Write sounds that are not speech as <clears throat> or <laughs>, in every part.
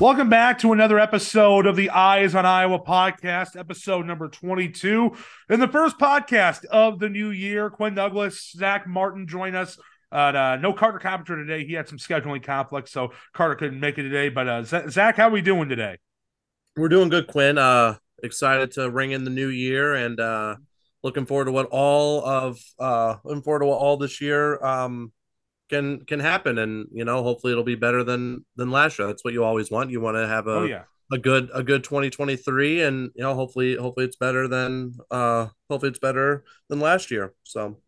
Welcome back to another episode of the Eyes on Iowa podcast, episode number 22. And the first podcast of the new year. Quinn Douglas, Zach Martin join us. Uh, uh, no Carter Carpenter today. He had some scheduling conflicts, so Carter couldn't make it today. But uh, Zach, how are we doing today? We're doing good, Quinn. Uh, excited to ring in the new year and uh, looking forward to what all of uh, looking forward to what all this year um, can can happen. And you know hopefully it'll be better than than last year. That's what you always want. You want to have a oh, yeah. a good a good 2023 and you know hopefully hopefully it's better than uh hopefully it's better than last year. So.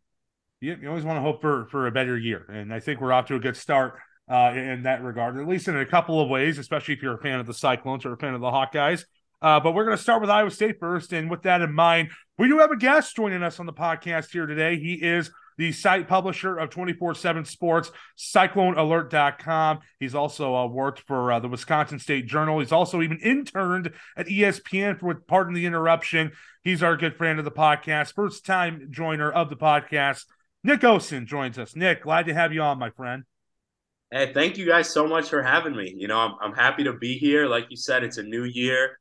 You, you always want to hope for for a better year. And i think we're off to a good start uh in that regard at least in a couple of ways especially if you're a fan of the cyclones or a fan of the hawkeyes. Uh, but we're going to start with Iowa State first. And with that in mind, we do have a guest joining us on the podcast here today. He is the site publisher of 24 7 Sports, CycloneAlert.com. He's also uh, worked for uh, the Wisconsin State Journal. He's also even interned at ESPN for, pardon the interruption. He's our good friend of the podcast, first time joiner of the podcast. Nick Osen joins us. Nick, glad to have you on, my friend. Hey, thank you guys so much for having me. You know, I'm, I'm happy to be here. Like you said, it's a new year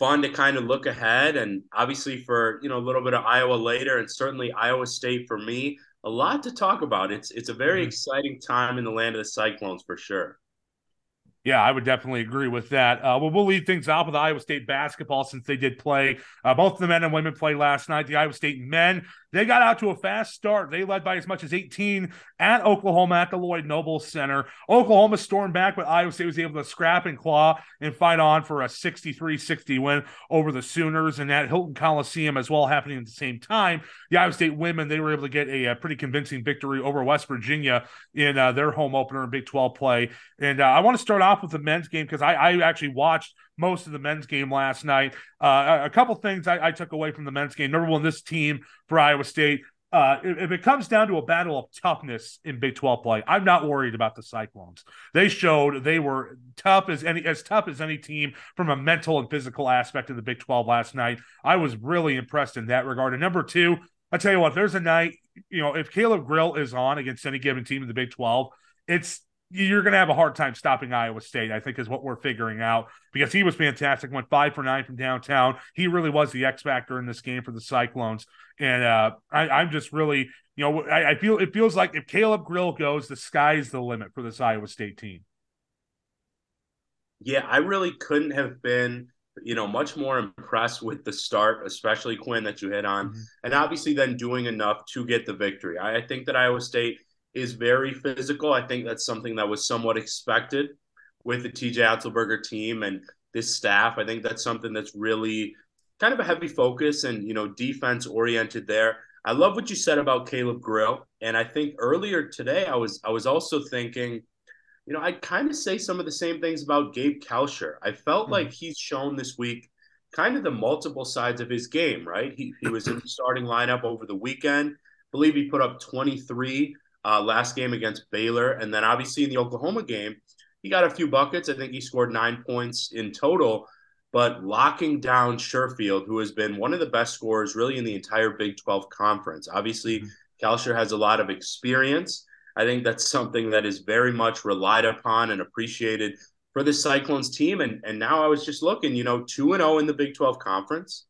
fun to kind of look ahead and obviously for you know a little bit of Iowa later and certainly Iowa State for me a lot to talk about. It's it's a very mm-hmm. exciting time in the land of the Cyclones for sure. Yeah, I would definitely agree with that. Uh, well, we'll lead things off with Iowa State basketball since they did play. Uh, both the men and women played last night. The Iowa State men they got out to a fast start. They led by as much as 18 at Oklahoma at the Lloyd Noble Center. Oklahoma stormed back, but Iowa State was able to scrap and claw and fight on for a 63 60 win over the Sooners. And at Hilton Coliseum as well, happening at the same time, the Iowa State women they were able to get a, a pretty convincing victory over West Virginia in uh, their home opener in Big 12 play. And uh, I want to start off with the men's game because I, I actually watched most of the men's game last night. Uh, a couple things I, I, took away from the men's game. Number one, this team for Iowa State. Uh, if, it comes down to a battle of toughness in Big 12 play, I'm not worried about the Cyclones. They showed they were tough as any as tough as any team from a mental and physical aspect of the Big 12 last night. I was really impressed in that regard. And number two, I tell you what, there's a night, you know, if Caleb Grill is on against any given team in the Big 12, it's you're going to have a hard time stopping Iowa State, I think, is what we're figuring out because he was fantastic. Went five for nine from downtown. He really was the X factor in this game for the Cyclones. And uh, I, am just really, you know, I, I, feel it feels like if Caleb Grill goes, the sky's the limit for this Iowa State team. Yeah, I really couldn't have been, you know, much more impressed with the start, especially Quinn that you hit on, mm-hmm. and obviously then doing enough to get the victory. I, I think that Iowa State is very physical. I think that's something that was somewhat expected with the TJ Otzelberger team and this staff. I think that's something that's really kind of a heavy focus and you know defense oriented there. I love what you said about Caleb Grill, and I think earlier today I was I was also thinking, you know, I kind of say some of the same things about Gabe Kalscheur. I felt mm-hmm. like he's shown this week kind of the multiple sides of his game. Right, he he was in the starting lineup over the weekend. I believe he put up 23 uh, last game against Baylor. And then obviously in the Oklahoma game, he got a few buckets. I think he scored nine points in total. But locking down Sherfield, who has been one of the best scorers really in the entire Big 12 conference. Obviously, mm-hmm. Kalscheur has a lot of experience. I think that's something that is very much relied upon and appreciated for the Cyclones team. And, and now I was just looking, you know, 2 and 0 in the Big 12 conference.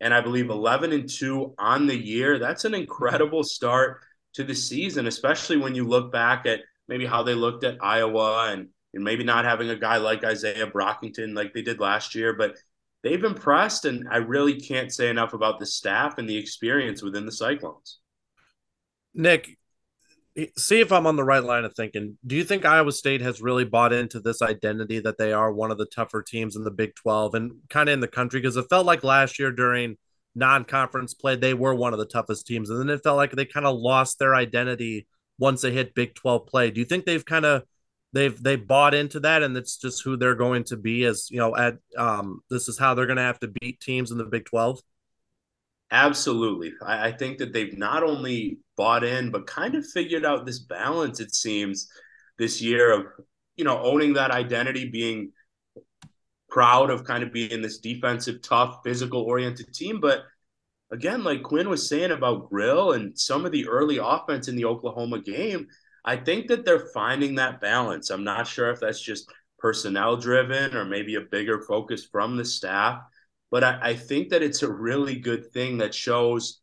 And I believe 11 and 2 on the year. That's an incredible start to the season, especially when you look back at maybe how they looked at Iowa and, and maybe not having a guy like Isaiah Brockington like they did last year. But they've impressed, and I really can't say enough about the staff and the experience within the Cyclones. Nick, see if I'm on the right line of thinking. Do you think Iowa State has really bought into this identity that they are one of the tougher teams in the Big 12 and kind of in the country? Because it felt like last year during – non-conference play, they were one of the toughest teams, and then it felt like they kind of lost their identity once they hit Big Twelve play. Do you think they've kind of they've they bought into that, and it's just who they're going to be as you know at um this is how they're going to have to beat teams in the Big Twelve? Absolutely, I, I think that they've not only bought in but kind of figured out this balance. It seems this year of you know owning that identity, being proud of kind of being this defensive, tough, physical oriented team. But again, like Quinn was saying about Grill and some of the early offense in the Oklahoma game, I think that they're finding that balance. I'm not sure if that's just personnel driven or maybe a bigger focus from the staff. But I, I think that it's a really good thing that shows,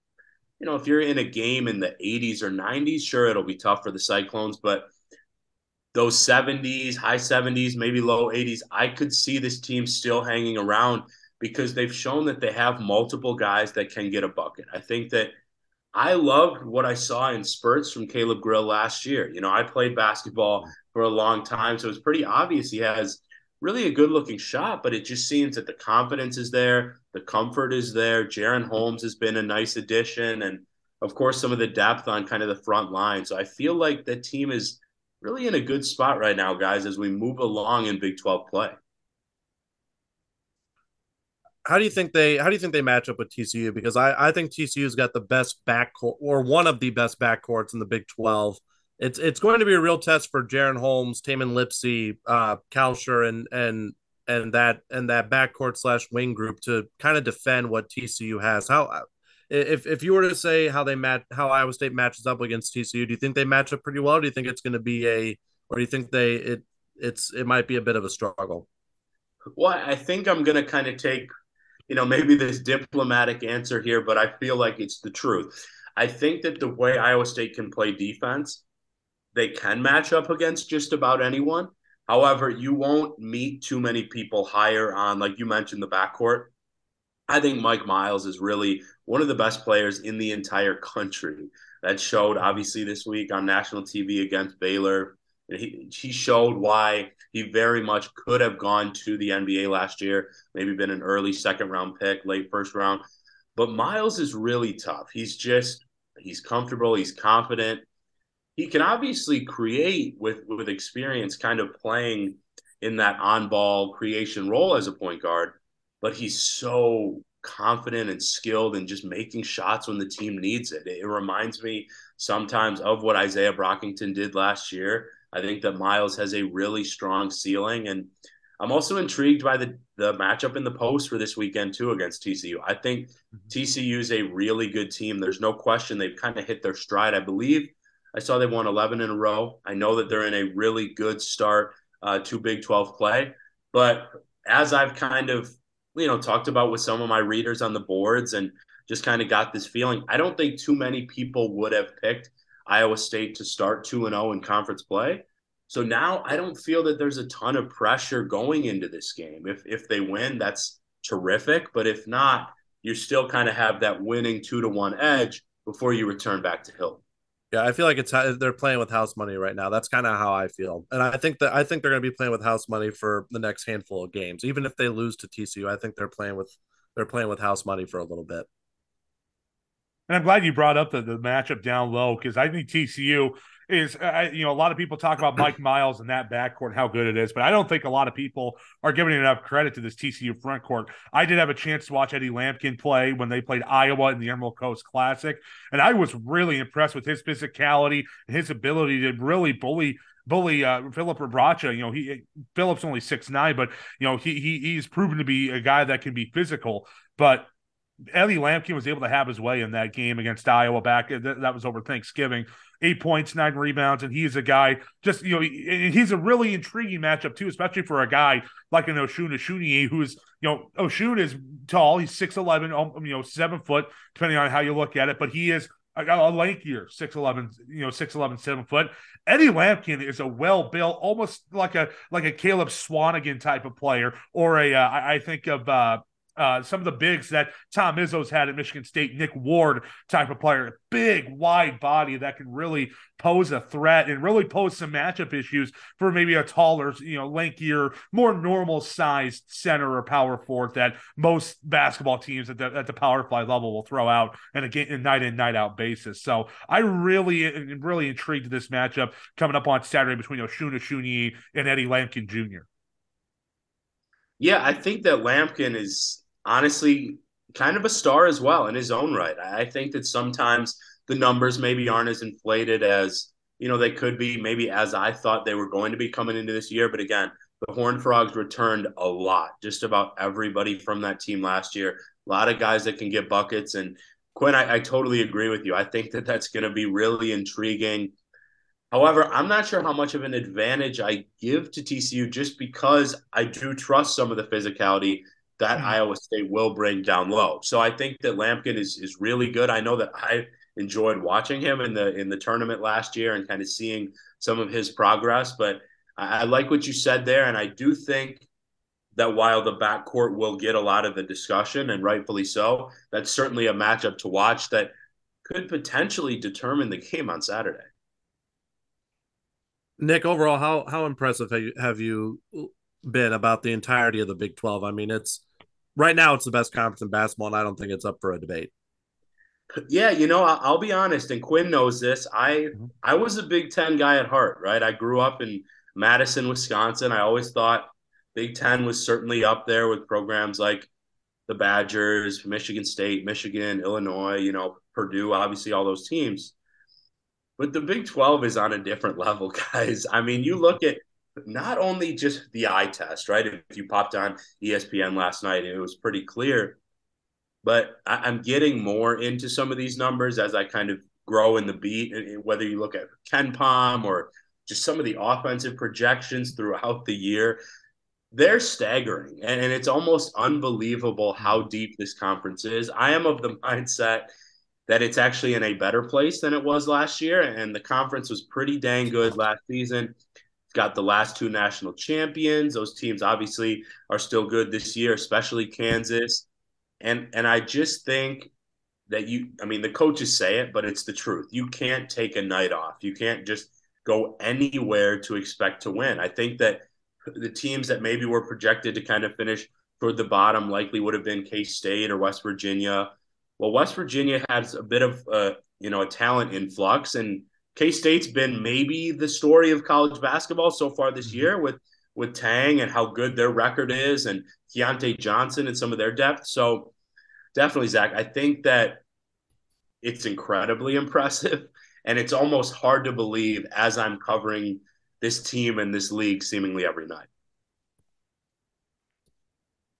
you know, if you're in a game in the 80s or 90s, sure, it'll be tough for the Cyclones, but those 70s, high 70s, maybe low 80s, I could see this team still hanging around because they've shown that they have multiple guys that can get a bucket. I think that I loved what I saw in spurts from Caleb Grill last year. You know, I played basketball for a long time, so it's pretty obvious he has really a good looking shot, but it just seems that the confidence is there, the comfort is there. Jaren Holmes has been a nice addition, and of course, some of the depth on kind of the front line. So I feel like the team is really in a good spot right now, guys, as we move along in Big 12 play how do you think they how do you think they match up with TCU? Because I I think TCU's got the best backcourt or one of the best backcourts in the Big Twelve. It's it's going to be a real test for Jaren Holmes, Tamin Lipsey, uh, Kalscheur, and and and that and that backcourt slash wing group to kind of defend what TCU has. How if if you were to say how they match how Iowa State matches up against TCU, do you think they match up pretty well? do you think it's going to be a or do you think they it it's it might be a bit of a struggle? Well, I think I'm going to kind of take you know, maybe this diplomatic answer here, but I feel like it's the truth. I think that the way Iowa State can play defense, they can match up against just about anyone. However, you won't meet too many people higher on, like you mentioned, the backcourt. I think Mike Miles is really one of the best players in the entire country. That showed obviously this week on national TV against Baylor. He, he showed why he very much could have gone to the NBA last year, maybe been an early second round pick, late first round. But Miles is really tough. He's just he's comfortable, he's confident. He can obviously create with with experience kind of playing in that on-ball creation role as a point guard, but he's so confident and skilled and just making shots when the team needs it. It reminds me sometimes of what Isaiah Brockington did last year I think that Miles has a really strong ceiling, and I'm also intrigued by the the matchup in the post for this weekend too against TCU. I think mm-hmm. TCU is a really good team. There's no question they've kind of hit their stride. I believe I saw they won 11 in a row. I know that they're in a really good start uh, to Big 12 play, but as I've kind of you know talked about with some of my readers on the boards and just kind of got this feeling, I don't think too many people would have picked Iowa State to start 2 and 0 in conference play. So now I don't feel that there's a ton of pressure going into this game. If if they win, that's terrific, but if not, you still kind of have that winning 2 to 1 edge before you return back to Hill. Yeah, I feel like it's they're playing with house money right now. That's kind of how I feel, and I think that I think they're going to be playing with house money for the next handful of games. Even if they lose to TCU, I think they're playing with they're playing with house money for a little bit. And I'm glad you brought up the, the matchup down low because I think TCU is, uh, you know, a lot of people talk about Mike <clears throat> Miles and that backcourt and how good it is, but I don't think a lot of people are giving enough credit to this TCU front court. I did have a chance to watch Eddie Lampkin play when they played Iowa in the Emerald Coast Classic, and I was really impressed with his physicality and his ability to really bully bully uh, Filip Rebraca. You know, he Philip's only six nine, but you know he, he he's proven to be a guy that can be physical. But Eddie Lampkin was able to have his way in that game against Iowa back. That was over Thanksgiving. Eight points, nine rebounds, and he's a guy. Just you know, he's a really intriguing matchup too, especially for a guy like an Osun Osunniyi, who's you know Oshun is tall. He's six eleven, um, you know, seven foot, depending on how you look at it. But he is a, a lankier, six eleven, you know, six eleven, seven foot. Eddie Lampkin is a well built, almost like a like a Caleb Swanigan type of player, or a uh, I think of. uh uh, some of the bigs that Tom Izzo's had at Michigan State, Nick Ward type of player, big, wide body that can really pose a threat and really pose some matchup issues for maybe a taller, you know, lankier, more normal sized center or power forward that most basketball teams at the, at the power five level will throw out and again, a night in, night out basis. So I really really intrigued this matchup coming up on Saturday between Osun Osunniyi and Eddie Lampkin Jr. Yeah, I think that Lampkin is honestly kind of a star as well in his own right. I think that sometimes the numbers maybe aren't as inflated as you know they could be, maybe as I thought they were going to be coming into this year. But again, the Horned Frogs returned a lot, just about everybody from that team last year. A lot of guys that can get buckets. And Quinn, I, I totally agree with you. I think that that's going to be really intriguing. However, I'm not sure how much of an advantage I give to TCU just because I do trust some of the physicality that mm-hmm. Iowa State will bring down low. So I think that Lampkin is is really good. I know that I enjoyed watching him in the in the tournament last year and kind of seeing some of his progress. But I, I like what you said there, and I do think that while the backcourt will get a lot of the discussion, and rightfully so, that's certainly a matchup to watch that could potentially determine the game on Saturday. Nick, overall, how how impressive have you, have you been about the entirety of the Big Twelve? I mean, it's right now it's the best conference in basketball, and I don't think it's up for a debate. Yeah, you know, I'll be honest, and Quinn knows this. I mm-hmm. I was a Big Ten guy at heart, right? I grew up in Madison, Wisconsin. I always thought Big Ten was certainly up there with programs like the Badgers, Michigan State, Michigan, Illinois, you know, Purdue, obviously all those teams. But the Big 12 is on a different <laughs> level, guys. I mean, you look at not only just the eye test, right? If you popped on ESPN last night, it was pretty clear. But I, am getting more into some of these numbers as I kind of grow in the beat. Whether you look at KenPom or just some of the offensive projections throughout the year, they're staggering. And, and it's almost unbelievable how deep this conference is. I am of the mindset that it's actually in a better place than it was last year. And the conference was pretty dang good last season got the last two national champions. Those teams obviously are still good this year, especially Kansas. And and I just think that you I mean the coaches say it, but it's the truth. You can't take a night off. You can't just go anywhere to expect to win. I think that the teams that maybe were projected to kind of finish toward the bottom likely would have been K-State or West Virginia. Well, West Virginia has a bit of uh, you know a talent influx and K State's been maybe the story of college basketball so far this mm-hmm. year with with Tang and how good their record is, and Keyontae Johnson and some of their depth. So definitely, Zach, I think that it's incredibly <laughs> impressive, and it's almost hard to believe as I'm covering this team and this league seemingly every night.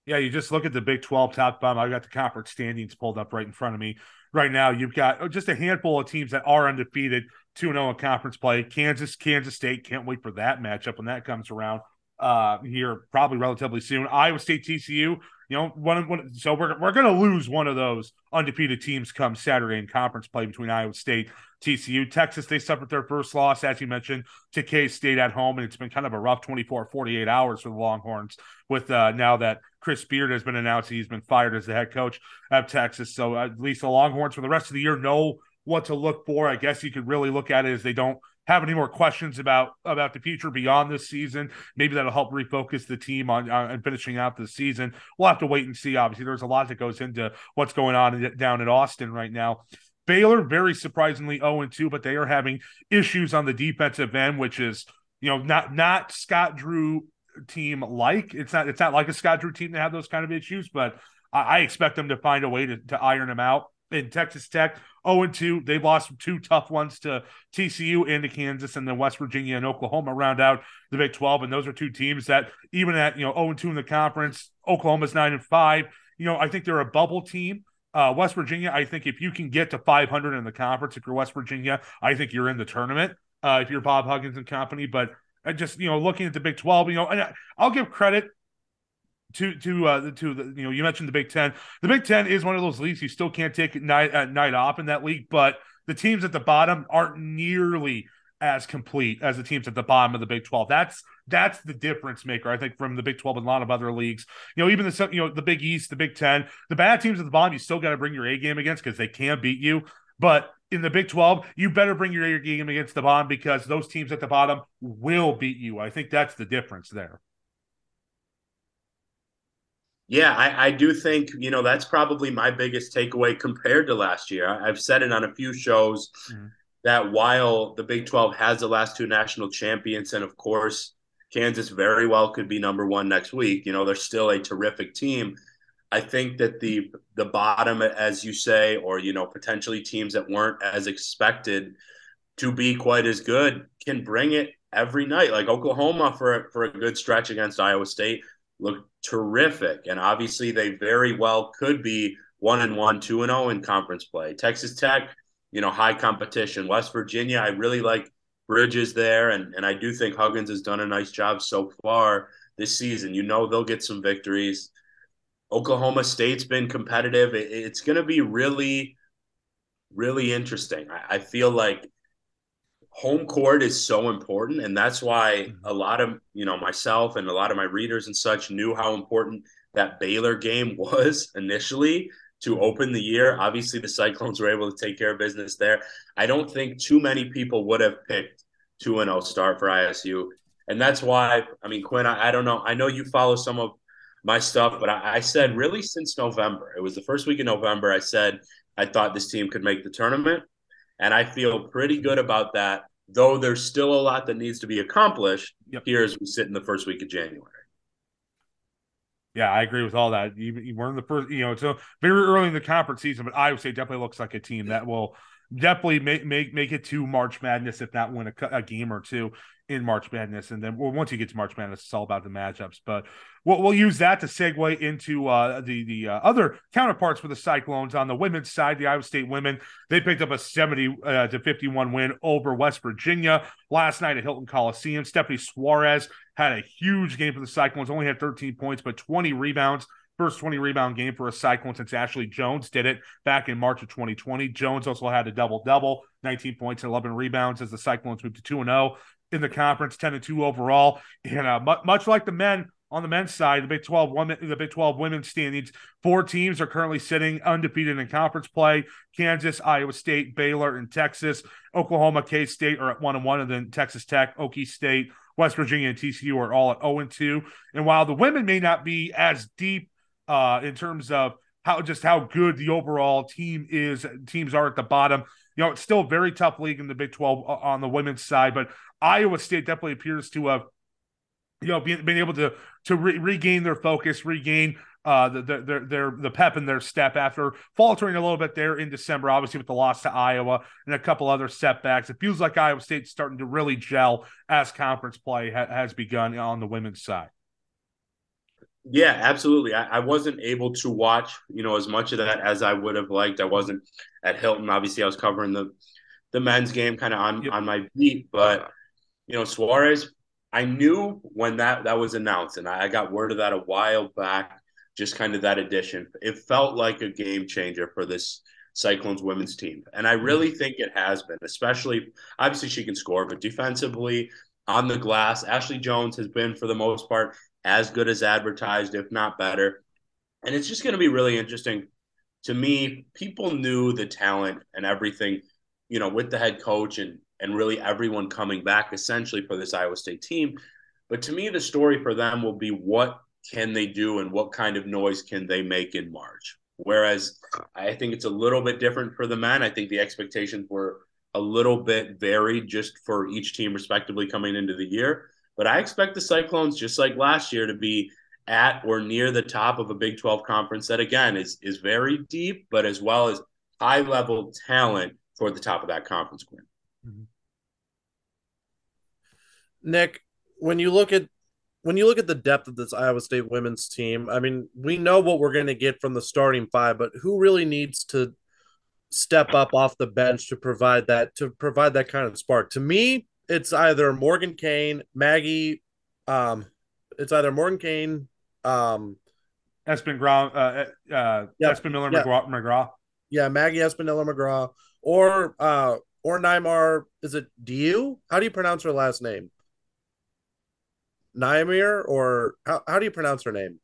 Yeah, you just look at the Big 12 top bomb. I've got the conference standings pulled up right in front of me right now. You've got just a handful of teams that are undefeated 2 0 in conference play. Kansas, Kansas State. Can't wait for that matchup when that comes around uh, here probably relatively soon. Iowa State, TCU. You know, one, one so we're we're going to lose one of those undefeated teams come Saturday in conference play between Iowa State, TCU, Texas. They suffered their first loss, as you mentioned, to K State at home, and it's been kind of a rough 24, 48 hours for the Longhorns. With uh, now that Chris Beard has been announced, he's been fired as the head coach of Texas. So at least the Longhorns for the rest of the year know what to look for. I guess you could really look at it as they don't have any more questions about about the future beyond this season. Maybe that'll help refocus the team on uh, finishing out the season. We'll have to wait and see. Obviously, there's a lot that goes into what's going on down in Austin right now. Baylor, very surprisingly 0 2, but they are having issues on the defensive end, which is you know not not Scott Drew team like. It's not it's not like a Scott Drew team to have those kind of issues, but I, I expect them to find a way to, to iron them out in Texas Tech. 0 2. They've lost two tough ones to TCU and to Kansas, and then West Virginia and Oklahoma round out the Big 12. And those are two teams that, even at you know 0 2 in the conference, Oklahoma's 9 and 5. You know, I think they're a bubble team. Uh, West Virginia, I think if you can get to 500 in the conference, if you're West Virginia, I think you're in the tournament. Uh, if you're Bob Huggins and company, but uh, just you know, looking at the Big 12, you know, and I'll give credit to to uh to the you know you mentioned the Big Ten. The Big Ten is one of those leagues you still can't take night uh, night off in that league, but the teams at the bottom aren't nearly as complete as the teams at the bottom of the Big 12. That's that's the difference maker, I think, from the Big 12 and a lot of other leagues. You know, even the you know the Big East, the Big 10, the bad teams at the bottom, you still got to bring your A game against because they can beat you. But in the Big 12, you better bring your A game against the bottom because those teams at the bottom will beat you. I think that's the difference there. Yeah, I, I, do think, you know, that's probably my biggest takeaway compared to last year. I've said it on a few shows mm-hmm. that while the Big 12 has the last two national champions, and of course, Kansas very well could be number one next week, you know, they're still a terrific team. I think that the the bottom, as you say, or you know, potentially teams that weren't as expected to be quite as good can bring it every night. Like Oklahoma for for a good stretch against Iowa State looked terrific. And obviously, they very well could be one and one, two and zero oh in conference play. Texas Tech, you know, high competition. West Virginia, I really like Bridges there, and and I do think Huggins has done a nice job so far this season. You know they'll get some victories. Oklahoma State's been competitive. It, it's going to be really, really interesting. I, I feel like home court is so important, and that's why mm-hmm. a lot of you know myself and a lot of my readers and such knew how important that Baylor game <laughs> was initially to open the year. Obviously, the Cyclones were able to take care of business there. I don't think too many people would have picked 2 0 start for ISU. And that's why, I mean, Quinn, I, I, don't know. I know you follow some of my stuff, but I, I said really since November, it was the first week in November, I said I thought this team could make the tournament. And I feel pretty good about that, though there's still a lot that needs to be accomplished yep. here as we sit in the first week of January. Yeah, I agree with all that. You, you were in the first, you know, so very early in the conference season, but Iowa State definitely looks like a team that will definitely make make make it to March Madness, if not win a, a game or two in March Madness. And then well, once you get to March Madness, it's all about the matchups. But we'll, we'll use that to segue into uh, the the uh, other counterparts for the Cyclones on the women's side. The Iowa State women they picked up a seventy uh, to fifty one win over West Virginia last night at Hilton Coliseum. Stephanie Soares had a huge game for the Cyclones. Only had thirteen points, but twenty rebounds. First 20 rebound game for a Cyclone since Ashley Joens did it back in March of 2020. Joens also had a double double, 19 points and 11 rebounds as the Cyclones moved to 2 0 in the conference, 10 and 2 overall. And uh, much like the men, on the men's side, the Big 12 women, the Big 12 women's standings, four teams are currently sitting undefeated in conference play. Kansas, Iowa State, Baylor, and Texas. Oklahoma, K State are at one and one, and then Texas Tech, Okie State, West Virginia, and TCU are all at 0 and 2. And while the women may not be as deep uh, in terms of how just how good the overall team is, teams are at the bottom. You know, it's still a very tough league in the Big 12 uh, on the women's side, but Iowa State definitely appears to have, you know, being, being able to to re- regain their focus, regain uh, the, the, their their the pep in their step after faltering a little bit there in December, obviously with the loss to Iowa and a couple other setbacks. It feels like Iowa State's starting to really gel as conference play ha- has begun on the women's side. Yeah, absolutely. I, I, wasn't able to watch, you know, as much of that as I would have liked. I wasn't at Hilton. Obviously, I was covering the the men's game kind of on yep. on my beat, but you know, Soares, I knew when that that was announced, and I got word of that a while back. Just kind of that addition. It felt like a game changer for this Cyclones women's team, and I mm-hmm. really think it has been. Especially, obviously, she can score, but defensively on the glass, Ashley Joens has been for the most part as good as advertised, if not better. And it's just going to be really interesting. To me, people knew the talent and everything, you know, with the head coach and and really everyone coming back essentially for this Iowa State team. But to me, the story for them will be what can they do and what kind of noise can they make in March. Whereas I think it's a little bit different for the men. I think the expectations were a little bit varied just for each team, respectively, coming into the year. But I expect the Cyclones, just like last year, to be at or near the top of a Big 12 conference that, again, is, is very deep, but as well as high level talent for the top of that conference, Quinn. Mm-hmm. Nick, when you look at when you look at the depth of this Iowa State women's team, I mean, we know what we're going to get from the starting five, but who really needs to step up off the bench to provide that to provide that kind of spark? To me, it's either Morgan Kane, Maggie, um, it's either Morgan Kane, um, Espen Grau, uh, uh, yeah, Espen Miller yeah. McGraw, McGraw. Yeah, Maggie Espenmiller-McGraw, or uh, or Neymar. Is it Diew? How do you pronounce her last name? Nyamer, or how, how do you pronounce her name?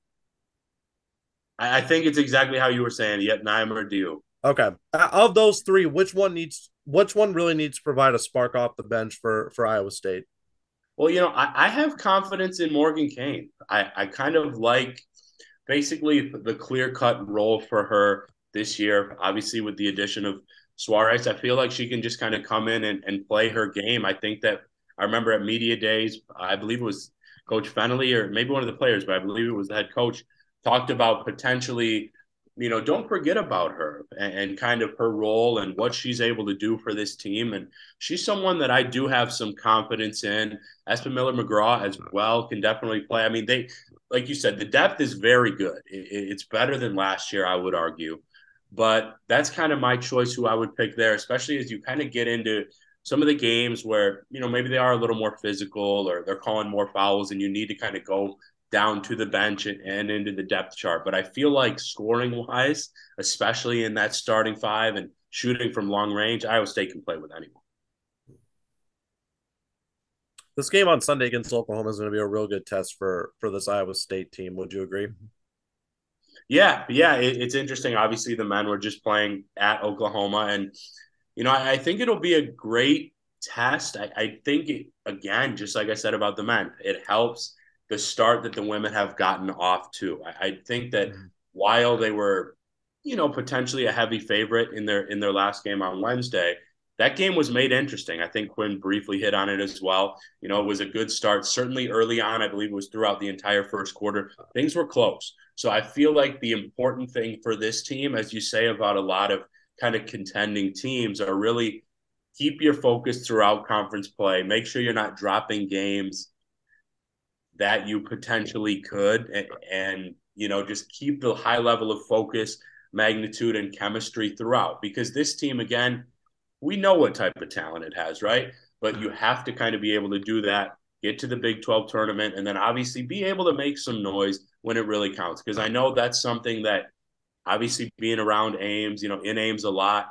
I think it's exactly how you were saying. Yet Nyamer Diew. Okay, uh, of those three, which one needs which one really needs to provide a spark off the bench for for Iowa State? Well, you know, I, I have confidence in Morgan Kane. I, I kind of like basically the clear cut role for her this year. Obviously, with the addition of Soares, I feel like she can just kind of come in and, and play her game. I think that I remember at media days, I believe it was Coach Fennelly or maybe one of the players, but I believe it was the head coach, talked about potentially you know, don't forget about her and, and, kind of her role and what she's able to do for this team. And she's someone that I do have some confidence in. Espenmiller-McGraw as well can definitely play. I mean, they, like you said, the depth is very good. It, it's better than last year, I would argue. But that's kind of my choice who I would pick there, especially as you kind of get into some of the games where you know maybe they are a little more physical or they're calling more fouls and you need to kind of go down to the bench and, and into the depth chart. But I feel like scoring wise, especially in that starting five and shooting from long range, Iowa State can play with anyone. This game on Sunday against Oklahoma is going to be a real good test for for this Iowa State team. Would you agree? Yeah, yeah, it, it's interesting. Obviously, the men were just playing at Oklahoma, and you know, I, I think it'll be a great test. I, I think it, again, just like I said about the men, it helps the start that the women have gotten off to. I, I think that mm-hmm. while they were, you know, potentially a heavy favorite in their in their last game on Wednesday, that game was made interesting. I think Quinn briefly hit on it as well. You know, it was a good start. Certainly early on, I believe it was throughout the entire first quarter. Things were close. So I feel like the important thing for this team, as you say about a lot of kind of contending teams, are really keep your focus throughout conference play. Make sure you're not dropping games that you potentially could and, and you know just keep the high level of focus magnitude and chemistry throughout because this team again we know what type of talent it has right? But you have to kind of be able to do that get to the big 12 tournament and then obviously be able to make some noise when it really counts. Because i know that's something that obviously being around ames you know in ames a lot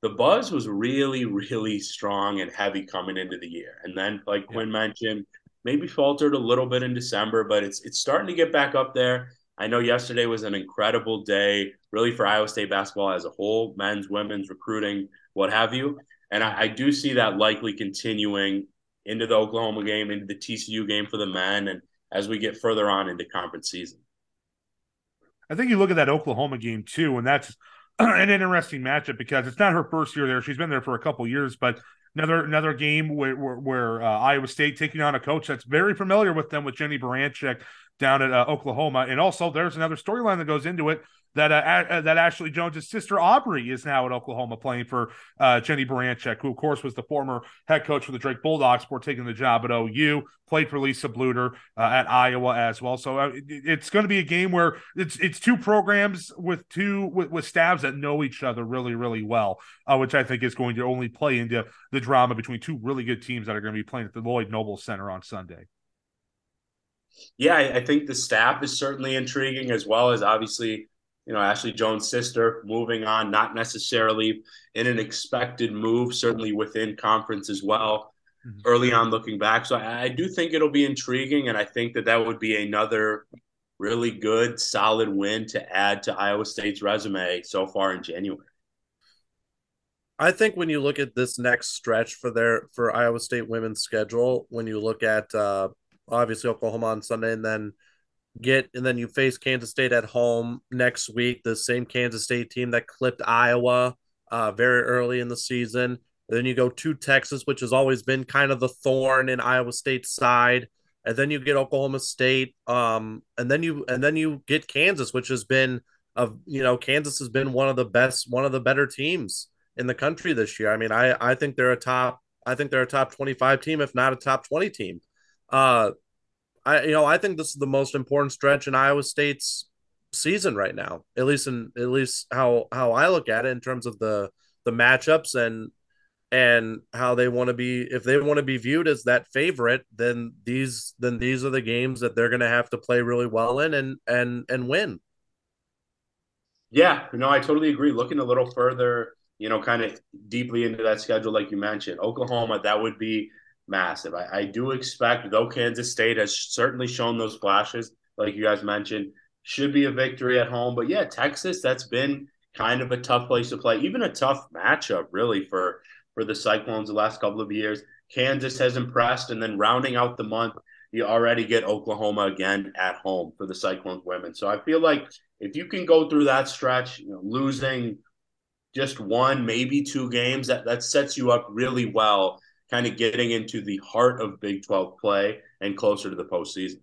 the buzz was really really strong and heavy coming into the year. And then like quinn mentioned maybe faltered a little bit in December, but it's it's starting to get back up there. I know yesterday was an incredible day, really for Iowa State basketball as a whole, men's, women's, recruiting, what have you. And I, I do see that likely continuing into the Oklahoma game, into the TCU game for the men, and as we get further on into conference season. I think you look at that Oklahoma game too, and that's <clears throat> an interesting matchup because it's not her first year there. She's been there for a couple years, but another another game where where, where uh, Iowa State taking on a coach that's very familiar with them with Jennie Baranczyk down at uh, Oklahoma, and also there's another storyline that goes into it that uh, uh, that Ashley Joens' sister Aubrey is now at Oklahoma playing for uh, Jennie Baranczyk, who of course was the former head coach for the Drake Bulldogs before taking the job at OU. Played for Lisa Bluder uh, at Iowa as well. So uh, it, it's going to be a game where it's it's two programs with two with, with stabs that know each other really really well, which I think is going to only play into the drama between two really good teams that are going to be playing at the Lloyd Noble Center on Sunday. Yeah, I think the staff is certainly intriguing as well as obviously you know, Ashley Joens' sister moving on, not necessarily in an expected move, certainly within conference as well. Mm-hmm. Early on, looking back, so I, I do think it'll be intriguing, and I think that that would be another really good, solid win to add to Iowa State's resume so far in January. I think when you look at this next stretch for their for Iowa State women's schedule, when you look at uh, obviously Oklahoma on Sunday and then get and then you face Kansas State at home next week, the same Kansas State team that clipped Iowa uh, very early in the season. And then you go to Texas, which has always been kind of the thorn in Iowa State's side. And then you get Oklahoma State, um, and then you and then you get Kansas, which has been of you know Kansas has been one of the best, one of the better teams in the country this year. I mean, I I think they're a top, I think they're a top twenty five team, if not a top twenty team. Uh, I you know I think this is the most important stretch in Iowa State's season right now. At least in at least how how I look at it in terms of the the matchups and and how they want to be if they want to be viewed as that favorite then these then these are the games that they're going to have to play really well in and and and win yeah no i totally agree looking a little further you know kind of deeply into that schedule like you mentioned oklahoma that would be massive. I, I do expect, though Kansas State has certainly shown those flashes, like you guys mentioned, should be a victory at home. But yeah, Texas, that's been kind of a tough place to play, even a tough matchup, really, for for the Cyclones the last couple of years. Kansas has impressed, and then rounding out the month, you already get Oklahoma again at home for the Cyclones women. So I feel like if you can go through that stretch, you know, losing just one, maybe two games, that that sets you up really well kind of getting into the heart of Big 12 play and closer to the postseason.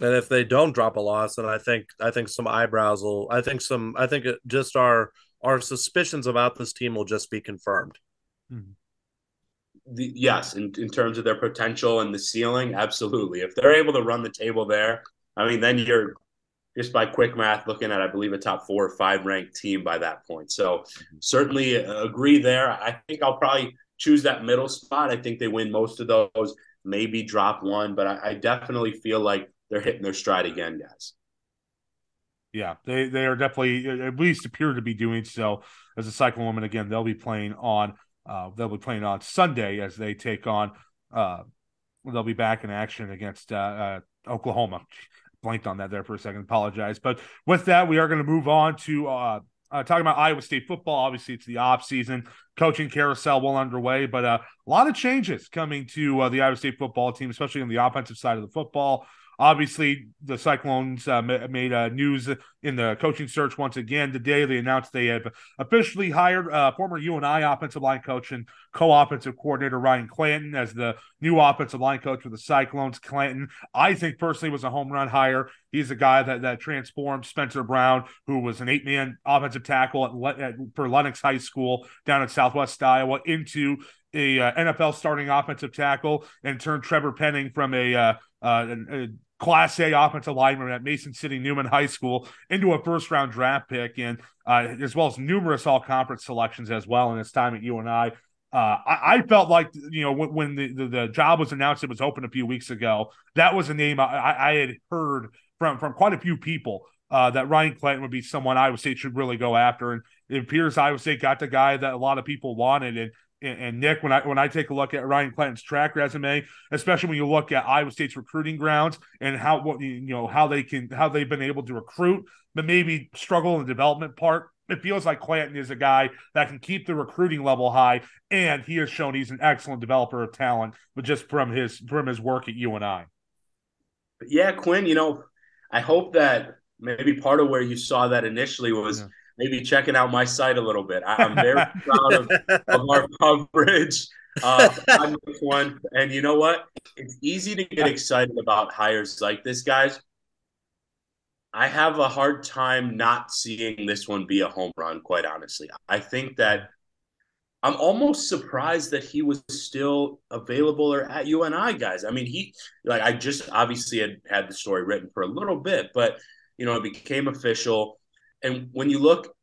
And if they don't drop a loss, then I think I think some eyebrows will. I think some. I think just our our suspicions about this team will just be confirmed. Mm-hmm. The, yes, in, in terms of their potential and the ceiling, absolutely. If they're able to run the table there, I mean, then you're just by quick math looking at, I believe, a top four or five ranked team by that point. So mm-hmm. certainly agree there. I think I'll probably choose that middle spot. I think they win most of those, maybe drop one, but I, I definitely feel like they're hitting their stride again, guys. Yeah, they they are definitely at least appear to be doing so. As a Cyclone woman, again, they'll be playing on uh, they'll be playing on Sunday as they take on uh, they'll be back in action against uh, uh Oklahoma. Blanked on that there for a second. Apologize, but with that, we are going to move on to uh, talking about Iowa State football. Obviously, it's the off season, coaching carousel well underway, but uh, a lot of changes coming to uh, the Iowa State football team, especially on the offensive side of the football. Obviously, the Cyclones uh, made uh, news in the coaching search once again today. They announced they have officially hired uh, former UNI offensive line coach and co-offensive coordinator Ryan Clanton as the new offensive line coach for the Cyclones. Clanton, I think personally, was a home run hire. He's a guy that that transformed Spencer Brown, who was an eight-man offensive tackle at, at, for Lenox High School down in Southwest Iowa, into a uh, NFL starting offensive tackle, and turned Trevor Penning from a, uh, uh, a Class A offensive lineman at Mason City Newman High School into a first round draft pick, and uh, as well as numerous all conference selections as well in his time at UNI. Uh, I, I, felt like you know when, when the, the, the, job was announced, it was open a few weeks ago. That was a name I, I had heard from from quite a few people uh, that Ryan Clanton would be someone Iowa State should really go after, and it appears Iowa State got the guy that a lot of people wanted, and and, Nick, when I when I take a look at Ryan Clanton's track resume, especially when you look at Iowa State's recruiting grounds and how what you know how they can how they've been able to recruit, but maybe struggle in the development part. It feels like Clanton is a guy that can keep the recruiting level high, and he has shown he's an excellent developer of talent, but just from his from his work at UNI. Yeah, Quinn. You know, I hope that maybe part of where you saw that initially was. Yeah maybe checking out my site a little bit. I'm <laughs> very proud of, of, our <laughs> coverage uh, on this one. And you know what? It's easy to get excited about hires like this, guys. I have a hard time not seeing this one be a home run, quite honestly. I think that I'm almost surprised that he was still available or at UNI, guys. I mean, he like I just obviously had had the story written for a little bit, but you know, it became official and when you look,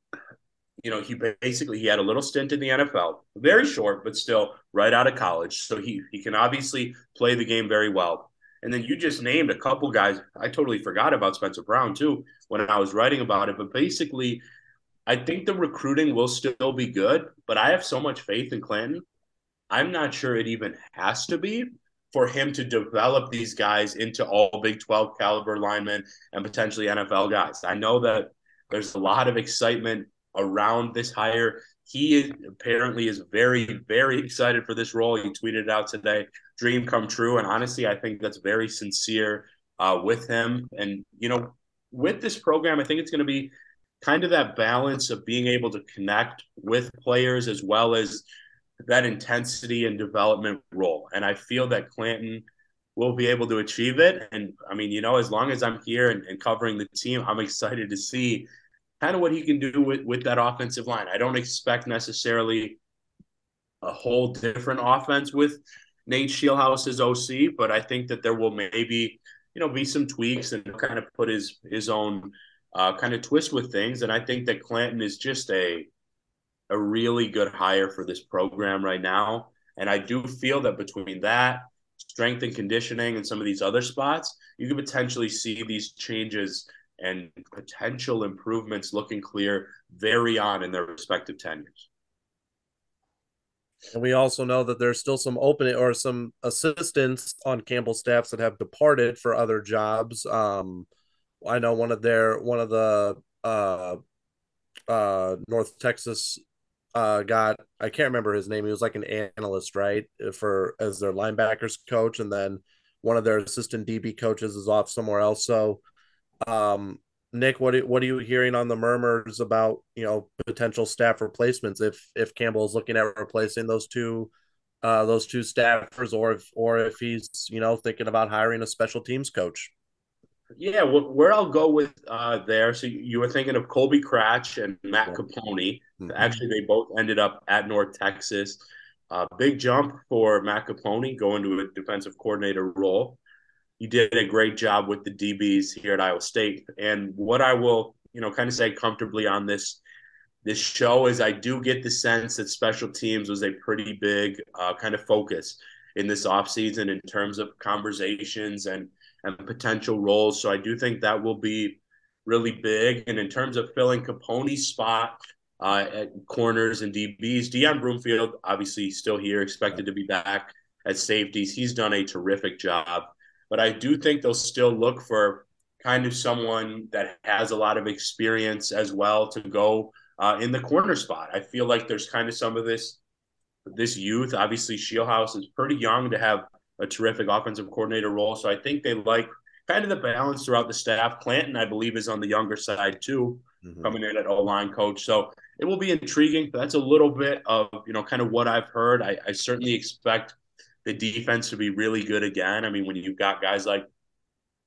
you know, he basically he had a little stint in the NFL, very short, but still right out of college. So he he can obviously play the game very well. And then you just named a couple guys. I totally forgot about Spencer Brown too when I was writing about it. But basically, I think the recruiting will still be good, but I have so much faith in Clanton. I'm not sure it even has to be for him to develop these guys into all Big 12 caliber linemen and potentially NFL guys. I know that there's a lot of excitement around this hire. He apparently is very, very excited for this role. He tweeted out today. Dream come true. And honestly, I think that's very sincere uh, with him. And, you know, with this program, I think it's going to be kind of that balance of being able to connect with players as well as that intensity and development role. And I feel that Clanton will be able to achieve it. And I mean, you know, as long as I'm here and, and covering the team, I'm excited to see kind of what he can do with, with that offensive line. I don't expect necessarily a whole different offense with Nate Scheelhaase as OC, but I think that there will maybe, you know, be some tweaks and kind of put his his own uh, kind of twist with things. And I think that Clanton is just a a really good hire for this program right now. And I do feel that between that strength and conditioning and some of these other spots, you could potentially see these changes and potential improvements looking clear very on in their respective tenures. And we also know that there's still some opening or some assistants on Campbell staffs that have departed for other jobs. Um, I know one of their one of the uh, uh, North Texas uh, got I can't remember his name. He was like an analyst, right, for as their linebackers coach, and then one of their assistant DB coaches is off somewhere else. So, um, Nick, what what are you hearing on the murmurs about you know potential staff replacements if if Campbell is looking at replacing those two uh, those two staffers, or if or if he's you know thinking about hiring a special teams coach? Yeah, well, where I'll go with uh, there. So you were thinking of Colby Cratch and Matt Caponi. Mm-hmm. Actually, they both ended up at North Texas. Uh, big jump for Matt Caponi going to a defensive coordinator role. You did a great job with the DBs here at Iowa State. And what I will, you know, kind of say comfortably on this this show is I do get the sense that special teams was a pretty big uh, kind of focus in this offseason in terms of conversations and and potential roles. So I do think that will be really big. And in terms of filling Caponi's spot uh, at corners and DBs, Deon Broomfield obviously still here, expected to be back at safeties. He's done a terrific job. But I do think they'll still look for kind of someone that has a lot of experience as well to go uh, in the corner spot. I feel like there's kind of some of this this youth. Obviously, Scheelhaase is pretty young to have a terrific offensive coordinator role. So I think they like kind of the balance throughout the staff. Clanton, I believe, is on the younger side too, mm-hmm. coming in at O line coach. So it will be intriguing. That's a little bit of you know kind of what I've heard. I, I certainly expect the defense to be really good again. I mean, when you've got guys like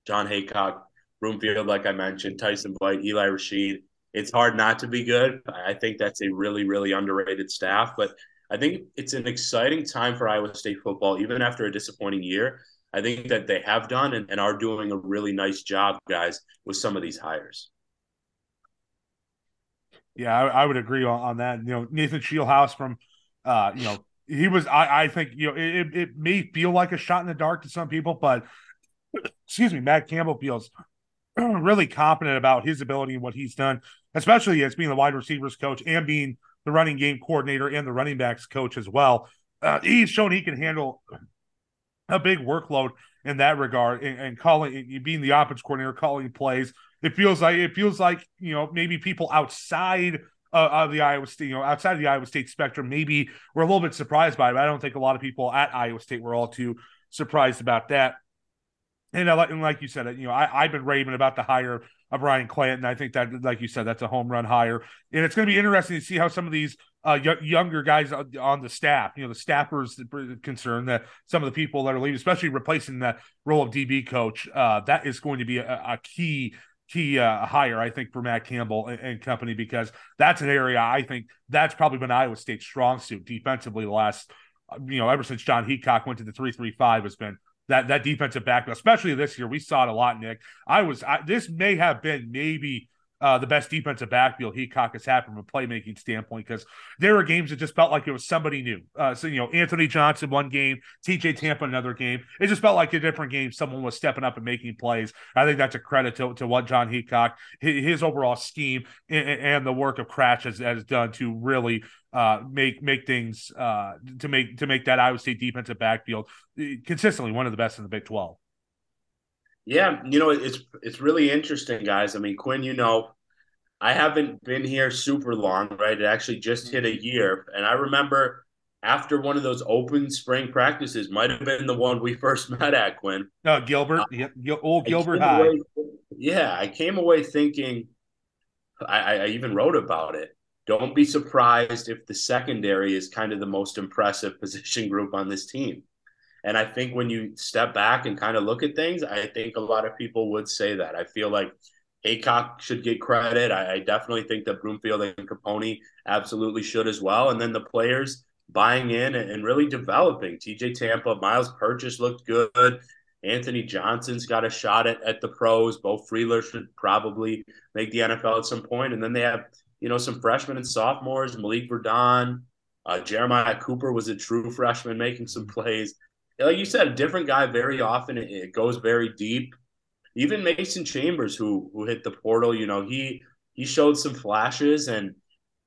John Heacock, Broomfield, like I mentioned, Tyson Veidt, Eli Rasheed, it's hard not to be good. I think that's a really, really underrated staff. But I think it's an exciting time for Iowa State football, even after a disappointing year. I think that they have done and, and are doing a really nice job, guys, with some of these hires. Yeah, I, I would agree on, on, that. You know, Nathan Scheelhaase from, uh, you know, he was. I, I think you know it, it may feel like a shot in the dark to some people, but <clears throat> excuse me, Matt Campbell feels <clears throat> really confident about his ability and what he's done, especially as being the wide receivers coach and being the running game coordinator and the running backs coach as well. Uh, he's shown he can handle a big workload in that regard and, and calling being the offense coordinator, calling plays. It feels like it feels like you know maybe people outside uh, of the Iowa State, you know, outside of the Iowa State spectrum, maybe we're a little bit surprised by it. I don't think a lot of people at Iowa State were all too surprised about that. And, uh, and like you said, you know, I, I've been raving about the hire of Ryan Clanton. I think that, like you said, that's a home run hire, and it's going to be interesting to see how some of these uh, y- younger guys on the staff, you know, the staffers concerned that some of the people that are leaving, especially replacing that role of DB coach, uh, that is going to be a, a key key uh, hire, I think, for Matt Campbell and, and, company because that's an area I think that's probably been Iowa State's strong suit defensively. The last, uh, you know, ever since John Heacock went to the three three five has been that that defensive back, especially this year. We saw it a lot, Nick. I was I, this may have been maybe uh, the best defensive backfield Heacock has had from a playmaking standpoint because there were games that just felt like it was somebody new. Uh, so, you know, Anthony Johnson one game, TJ Tampa another game. It just felt like a different game. Someone was stepping up and making plays. I think that's a credit to, to what John Heacock, his, his overall scheme, and, and, the work of Cratch has, has done to really uh, make make things uh, to make to make that Iowa State defensive backfield eh, consistently one of the best in the Big Twelve. Yeah, you know it's it's really interesting, guys. I mean, Quinn, you know, I haven't been here super long, right? It actually just hit a year, and I remember after one of those open spring practices, might have been the one we <laughs> first met at Quinn. Uh, Gilbert, uh, yeah, old Gilbert High. Away, yeah, I came away thinking. I, I even wrote about it don't be surprised if the secondary is kind of the most impressive <laughs> position group on this team. And I think when you step back and kind of look at things, I think a lot of people would say that. I feel like Heacock should get credit. I, I definitely think that Broomfield and Caponi absolutely should as well. And then the players buying in and, and really developing. TJ Tampa, Myles Purchase looked good. Anthony Johnson's got a shot at, at the pros. Beau Freyler should probably make the NFL at some point. And then they have you know, some freshmen and sophomores, Malik Verdon, uh, Jeremiah Cooper was a true freshman making some <laughs> plays. Like you said, a different guy very often. It, it goes very deep. Even Mason Chambers, who who hit the portal, you know, he he showed some flashes, and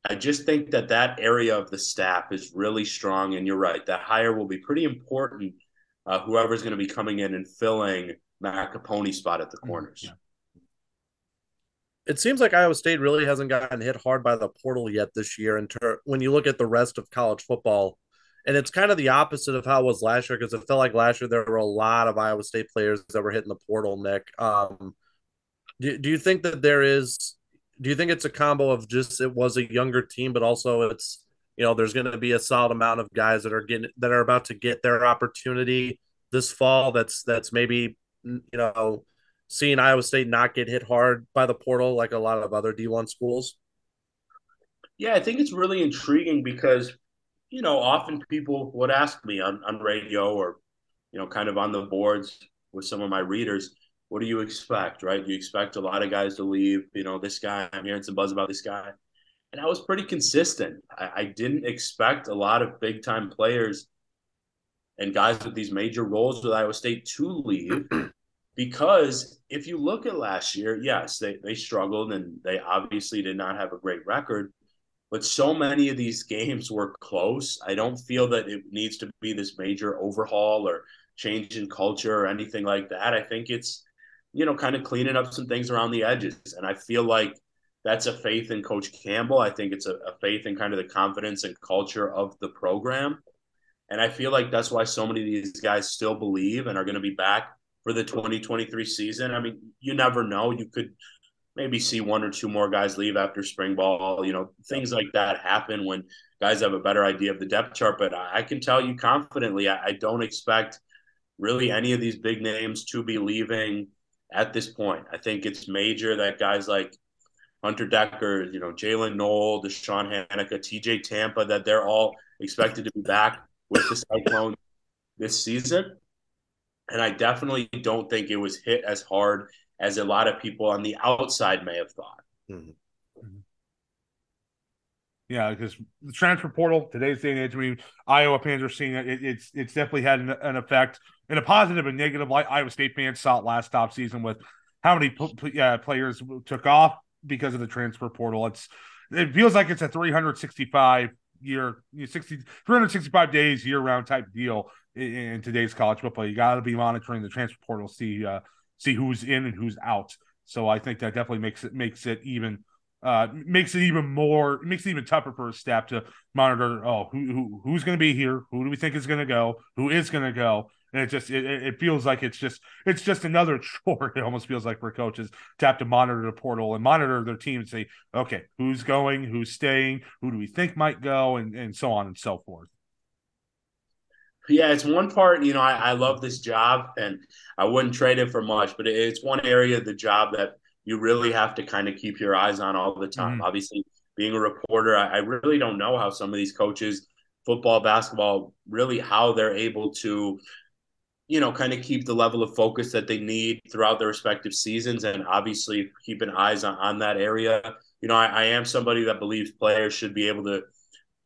I just think that that area of the staff is really strong. And you're right, that hire will be pretty important. Uh, whoever's going to be coming in and filling Matt Caponi's spot at the mm-hmm. corners. Yeah it seems like Iowa State really hasn't gotten hit hard by the portal yet this year. In ter- when you look at the rest of college football, and it's kind of the opposite of how it was last year because it felt like last year there were a lot of Iowa State players that were hitting the portal. Nick, um, do do you think that there is? Do you think it's a combo of just it was a younger team, but also it's you know there's going to be a solid amount of guys that are getting that are about to get their opportunity this fall. That's that's maybe you know seeing Iowa State not get hit hard by the portal like a lot of other D1 schools? Yeah, I think it's really intriguing because, you know, often people would ask me on, on radio or, you know, kind of on the boards with some of my readers, what do you expect, right? Do you expect a lot of guys to leave? You know, this guy, I'm hearing some buzz about this guy. and I was pretty consistent. I, I didn't expect a lot of big time players and guys with these major roles with Iowa State to leave. <clears throat> Because if you look at last year, yes, they, they struggled and they obviously did not have a great record, but so many of these games were close. I don't feel that it needs to be this major overhaul or change in culture or anything like that. I think it's, you know, kind of cleaning up some things around the edges. And I feel like that's a faith in Coach Campbell. I think it's a, a faith in kind of the confidence and culture of the program. And I feel like that's why so many of these guys still believe and are going to be back for the 2023 season. I mean, you never know. You could maybe see one or two more guys leave after spring ball. You know, things like that happen when guys have a better idea of the depth chart. But I can tell you confidently, I, don't expect really any of these big names to be leaving at this point. I think it's major that guys like Hunter Dekkers, you know, Jaylin Noel, DeShawn Hanika, TJ Tampa, that they're all expected to be back with the Cyclone this season. And I definitely don't think it was hit as hard as a lot of people on the outside may have thought. Mm-hmm. Yeah, because the transfer portal today's day and age, I mean, Iowa fans are seeing it. it it's it's definitely had an, an, effect in a positive and negative light. Iowa State fans saw it last top season with how many uh, players took off because of the transfer portal. It's it feels like it's a 365 year, 60, 365 days year round type deal in, in, today's college football. You got to be monitoring the transfer portal, see uh, see who's in and who's out. So I think that definitely makes it makes it even uh, makes it even more makes it even tougher for a staff to monitor. Oh, who, who who's going to be here? Who do we think is going to go? Who is going to go? and it just it, it feels like it's just it's just another <laughs> chore. It almost feels like for coaches to have to monitor the portal and monitor their team and say, okay, who's going, who's staying, who do we think might go, and and so on and so forth. Yeah, it's one part. You know, I, I love this job, and I wouldn't trade it for much. But it's one area of the job that you really have to kind of keep your eyes on all the time. Mm-hmm. Obviously, being a reporter, I, I really don't know how some of these coaches football, basketball, really how they're able to you know, kind of keep the level of focus that they need throughout their respective seasons and obviously keeping eyes on, on that area. You know, I, I am somebody that believes players should be able to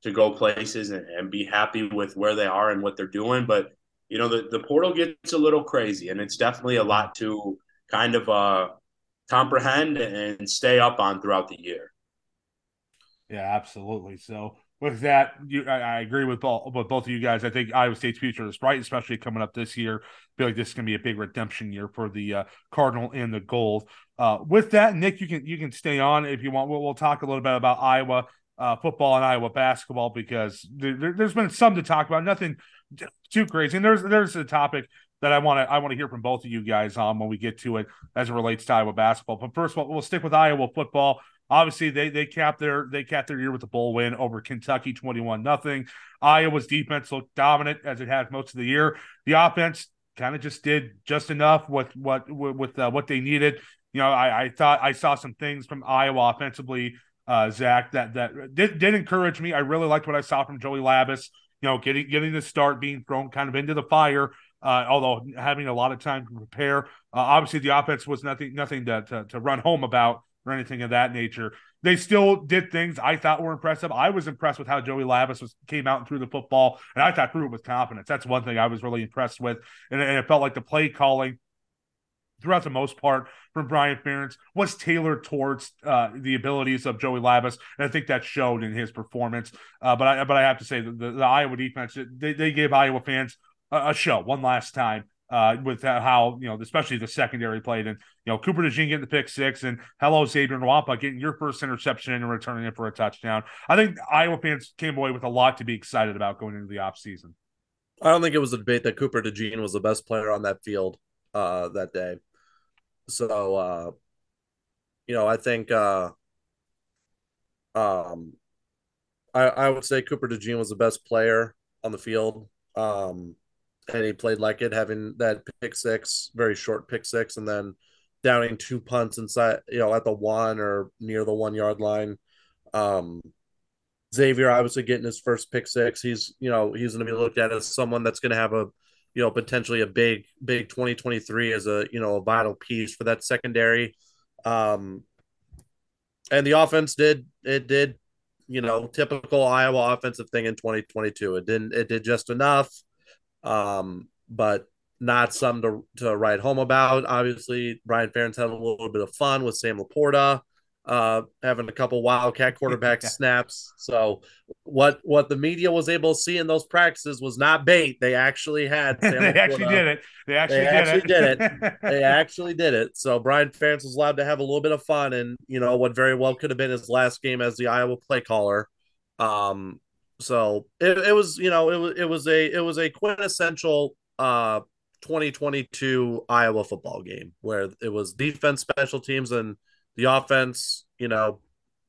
to go places and, and be happy with where they are and what they're doing. But, you know, the, the portal gets a little crazy and it's definitely a lot to kind of uh comprehend and stay up on throughout the year. Yeah, absolutely. So with that, you, I, I, agree with both with both of you guys. I think Iowa State's future is bright, especially coming up this year. I feel like this is going to be a big redemption year for the uh, Cardinal and the Gold. Uh, with that, Nick, you can you can stay on if you want. We'll, we'll talk a little bit about Iowa uh, football and Iowa basketball because there, has been some to talk about. Nothing too crazy. And there's there's a topic that I want to I want to hear from both of you guys on when we get to it as it relates to Iowa basketball. But first, of all, we'll stick with Iowa football. Obviously, they they capped their they capped their year with a bowl win over Kentucky, twenty one nothing. Iowa's defense looked dominant as it has most of the year. The offense kind of just did just enough with what with uh, what they needed. You know, I, I thought I saw some things from Iowa offensively, uh, Zach, that that did, did encourage me. I really liked what I saw from Joey Labas. You know, getting getting the start, being thrown kind of into the fire. Uh, although having a lot of time to prepare, uh, obviously the offense was nothing nothing to, to, to run home about or anything of that nature. They still did things I thought were impressive. I was impressed with how Joey Labas was came out and threw the football, and I thought threw it with confidence. That's one thing I was really impressed with, and, and it felt like the play calling throughout the most part from Brian Ferentz was tailored towards uh, the abilities of Joey Labas, and I think that showed in his performance. Uh, but I but I have to say the, the, Iowa defense they, they gave Iowa fans a, a show one last time uh, with how you know, especially the secondary played, and you know, Cooper DeJean getting the pick six, and hello Xavier Nwankpa getting your first interception and returning it for a touchdown. I think Iowa fans came away with a lot to be excited about going into the offseason. I don't think it was a debate that Cooper DeJean was the best player on that field uh, that day. So, uh, you know, I think uh, um, I, I would say Cooper DeJean was the best player on the field. Um, and he played like it, having that pick six, very short pick six, and then downing two punts inside, you know, at the one or near the one yard line. Um, Xavier obviously getting his first pick six. He's, you know, he's going to be looked at as someone that's going to have a, you know, potentially a big, big 2023 as a, you know, a vital piece for that secondary. Um, and the offense did, it did you know, typical Iowa offensive thing in 2022. It didn't. It did just enough, um, but not something to, to write home about. Obviously, Brian Ferentz had a little bit of fun with Sam LaPorta uh, having a couple wildcat <laughs> quarterback yeah. snaps. So what what the media was able to see in those practices was not bait. They actually had. <laughs> they actually did it. They actually, they did, actually it. did it. <laughs> They actually did it. So Brian Ferentz was allowed to have a little bit of fun, and you know what very well could have been his last game as the Iowa play caller. Um, so it, it was you know it was it was a it was a quintessential uh 2022 Iowa football game where it was defense, special teams, and the offense, you know,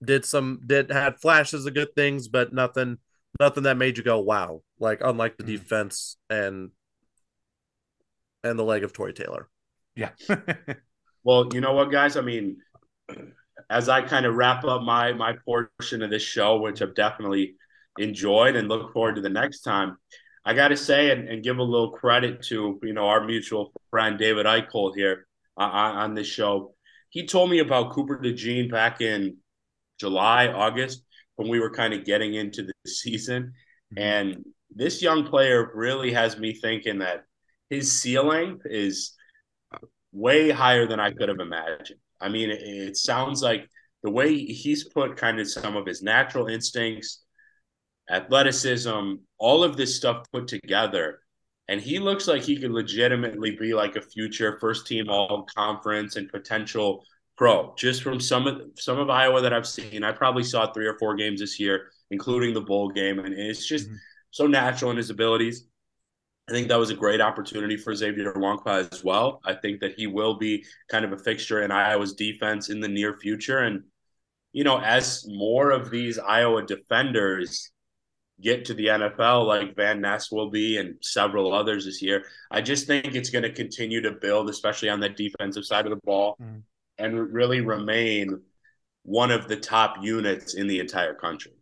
did some did had flashes of good things, but nothing nothing that made you go wow. Like unlike the mm. defense and and the leg of Tory Taylor. Yeah. <laughs> well, you know what, guys? I mean, as I kind of wrap up my my portion of this show, which I've definitely enjoyed and look forward to the next time. I got to say and, and, give a little credit to you know our mutual friend David Eichel here uh, on, on this show he told me about Cooper DeJean back in July, August, when we were kind of getting into the season. Mm-hmm. And this young player really has me thinking that his ceiling is way higher than I could have imagined. I mean, it, it sounds like the way he's put kind of some of his natural instincts, athleticism, all of this stuff put together and he looks like he could legitimately be like a future first team all conference and potential pro just from some of some of Iowa that I've seen. I probably saw three or four games this year, including the bowl game, and it's just mm-hmm. so natural in his abilities. I think that was a great opportunity for Xavier Nwankpa as well. I think that he will be kind of a fixture in Iowa's defense in the near future. And, you know, as more of these Iowa defenders get to the NFL like Van Ness will be and several others this year. I just think it's going to continue to build, especially on the defensive side of the ball, mm. and really remain one of the top units in the entire country.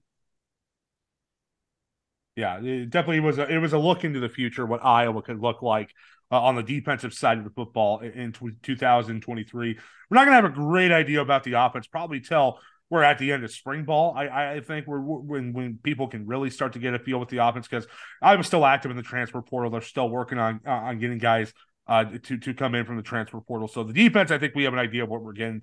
Yeah, it definitely was a it was a look into the future what Iowa could look like uh, on the defensive side of the football in, in 2023. We're not going to have a great idea about the offense probably till we're at the end of spring ball. I, I think we're when when people can really start to get a feel with the offense because I'm still active in the transfer portal. They're still working on uh, on getting guys uh, to to come in from the transfer portal. So the defense, I think we have an idea of what we're getting.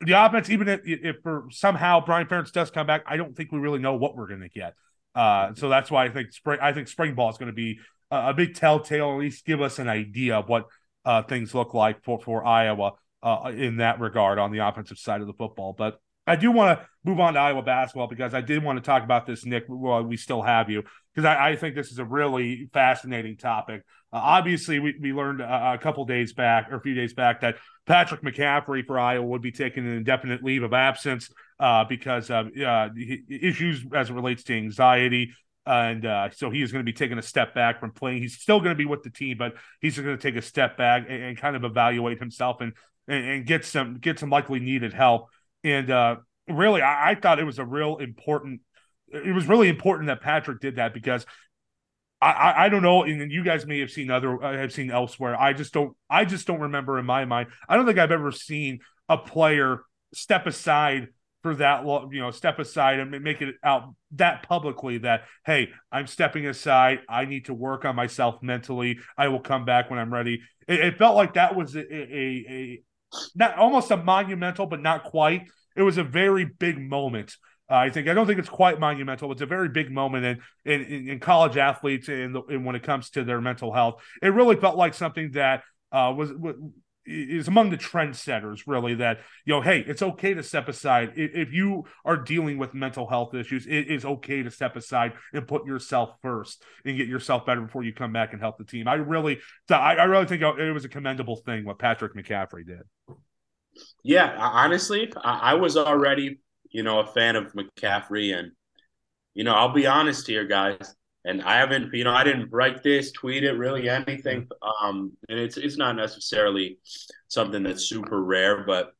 The offense, even if, if for somehow Brian Ferentz does come back, I don't think we really know what we're going to get. Uh, so that's why I think spring I think spring ball is going to be a, a, big telltale, at least give us an idea of what uh, things look like for for Iowa uh, in that regard on the offensive side of the football. But I do want to move on to Iowa basketball because I did want to talk about this, Nick, while we still have you, because I, I, think this is a really fascinating topic. Uh, obviously, we, we learned a, a couple days back or a few days back that Patrick McCaffery for Iowa would be taking an indefinite leave of absence uh, because of uh, issues as it relates to anxiety. And uh, so he is going to be taking a step back from playing. He's still going to be with the team, but he's going to take a step back and, and kind of evaluate himself and, and, and get some get some likely needed help. And uh, really, I, I thought it was a real important. It was really important that Patrick did that because I, I, don't know, and you guys may have seen other uh, have seen elsewhere. I just don't I just don't remember in my mind. I don't think I've ever seen a player step aside for that you know step aside and make it out that publicly that hey i'm stepping aside i need to work on myself mentally i will come back when i'm ready it, it felt like that was a, a, not almost a monumental but not quite it was a very big moment. Uh, I think I don't think it's quite monumental. But it's a very big moment in in, in college athletes and, when it comes to their mental health. It really felt like something that uh, was, was is among the trendsetters really that you know hey it's okay to step aside. If you are dealing with mental health issues it is okay to step aside and put yourself first and get yourself better before you come back and help the team. I really i really think it was a commendable thing what patrick mccaffery did. Yeah, honestly, I, I was already, you know, a fan of mccaffery. And you know, I'll be honest here, guys. And I haven't, you know, I didn't write this, tweet it, really anything. Um, and it's it's not necessarily something that's super rare, but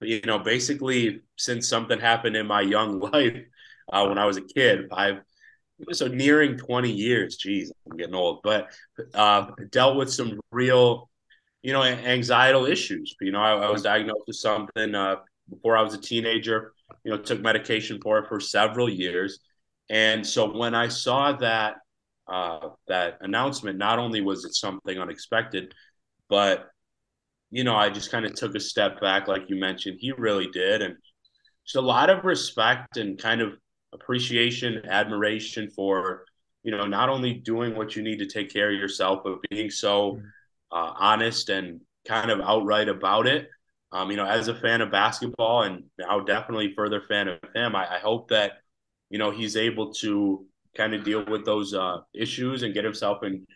you know, basically, since something happened in my young <laughs> life uh, when I was a kid, I've so nearing 20 years. Geez, I'm getting old, but uh, dealt with some real you know, anxietal issues. You know, I, I was diagnosed with something uh, before I was a teenager. You know, took medication for it for several years, and so when I saw that uh, that announcement, not only was it something unexpected, but you know, I just kind of took a step back, like you mentioned. He really did, and just a lot of respect and kind of appreciation, admiration for you know not only doing what you need to take care of yourself, but being so uh, honest and kind of outright about it. Um, you know, as a fan of basketball and now definitely further fan of him, I, I hope that you know he's able to kind of deal with those uh, issues and get himself in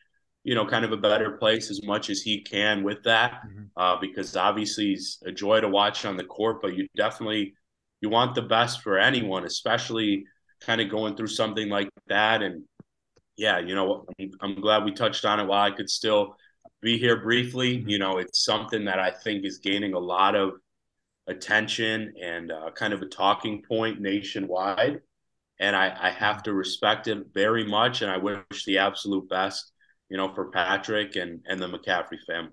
you know kind of a better place as much as he can with that mm-hmm. uh, because obviously he's a joy to watch on the court but you definitely you want the best for anyone especially kind of going through something like that and yeah you know I'm, I'm glad we touched on it while i could still be here briefly mm-hmm. you know it's something that i think is gaining a lot of attention and uh, kind of a talking point nationwide and I, I have to respect him very much, and I wish the absolute best, you know, for Patrick and and the McCaffery family.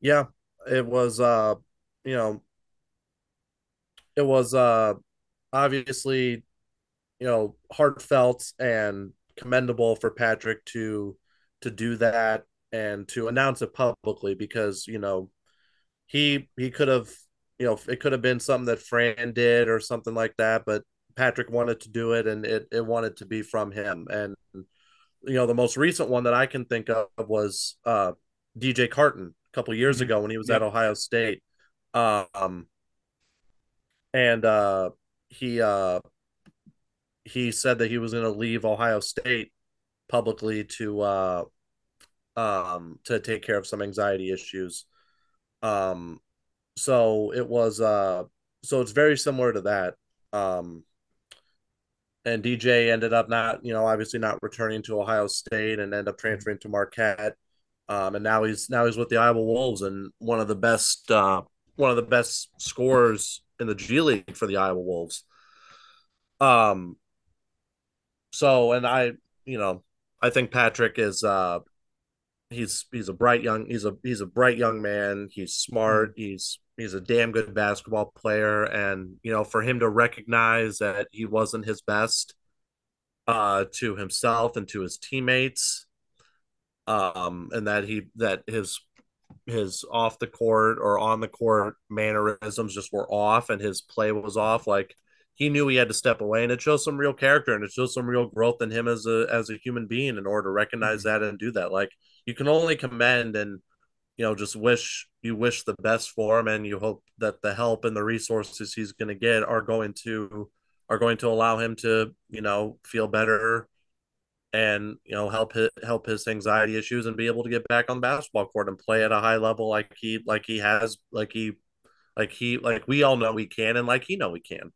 Yeah, it was, uh, you know, it was uh, obviously, you know, heartfelt and commendable for Patrick to to do that and to announce it publicly because you know he he could have you know, it could have been something that Fran did or something like that, but Patrick wanted to do it and it, it wanted to be from him. And, you know, the most recent one that I can think of was uh, DJ Carton a couple years mm-hmm. ago when he was yep. at Ohio State. Um, and uh, he uh, he said that he was going to leave Ohio State publicly to uh, um, to take care of some anxiety issues. Um, so it was uh so it's very similar to that um and dj ended up not you know obviously not returning to ohio state and end up transferring to marquette um and now he's now he's with the iowa wolves and one of the best uh one of the best scorers in the g league for the iowa wolves. Um so and i you know i think patrick is uh he's he's a bright young he's a he's a bright young man. He's smart. He's he's a damn good basketball player. And you know for him to recognize that he wasn't his best uh to himself and to his teammates um and that he that his his off the court or on the court mannerisms just were off and his play was off like he knew he had to step away. And it shows some real character and it shows some real growth in him as a as a human being in order to recognize mm-hmm. that and do that. Like you can only commend and you know just wish you wish the best for him and you hope that the help and the resources he's going to get are going to are going to allow him to you know feel better and you know help his, help his anxiety issues and be able to get back on the basketball court and play at a high level like he like he has like he like he like we all know he can and like he know he can.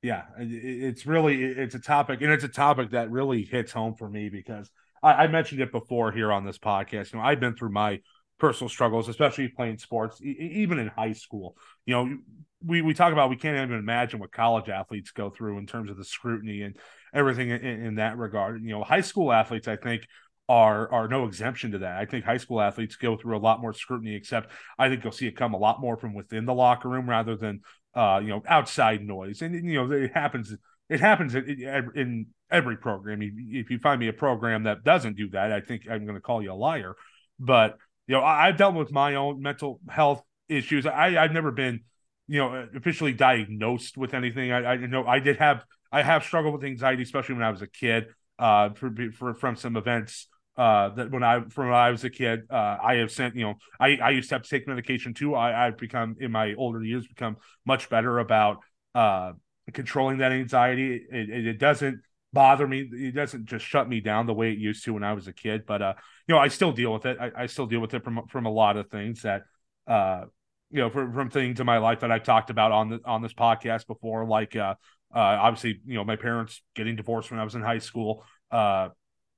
Yeah it's really it's a topic and it's a topic that really hits home for me because I, I mentioned it before here on this podcast. You know, I've been through my personal struggles, especially playing sports, e- even in high school. You know, we we talk about we can't even imagine what college athletes go through in terms of the scrutiny and everything in, in that regard. You know, high school athletes, I think, are are no exemption to that. I think high school athletes go through a lot more scrutiny, except I think you'll see it come a lot more from within the locker room rather than uh, you know outside noise. And you know, it happens it happens in, in every program. If you find me a program that doesn't do that, I think I'm going to call you a liar. But you know, I, have dealt with my own mental health issues. I, I've never been, you know, officially diagnosed with anything. I, I know I did have I have struggled with anxiety, especially when I was a kid. Uh, for, for from some events uh, that when I from when I was a kid, uh, I have sent you know I I used to have to take medication too. I I've become in my older years become much better about uh controlling that anxiety. It, it, doesn't bother me. It doesn't just shut me down the way it used to when I was a kid. But uh, you know, I still deal with it. I, I still deal with it from from a lot of things that uh, you know, from, from things in my life that I've talked about on the on this podcast before, like uh, uh, obviously, you know, my parents getting divorced when I was in high school, uh,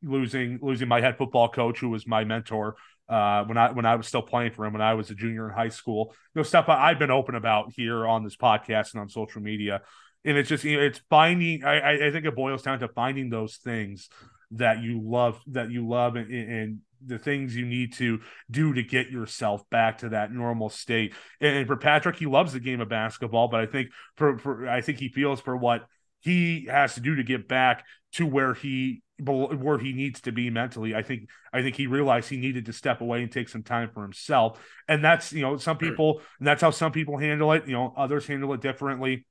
losing losing my head football coach who was my mentor uh, when I when I was still playing for him when I was a junior in high school. You know, stuff I, have been open about here on this podcast and on social media and it's just you know, it's finding I, I think it boils down to finding those things that you love that you love and, and the things you need to do to get yourself back to that normal state. And, and for Patrick, he loves the game of basketball, but I think for, for I think he feels for what he has to do to get back to where he where he needs to be mentally. I think I think he realized he needed to step away and take some time for himself. And that's you know some people and that's how some people handle it. You know others handle it differently.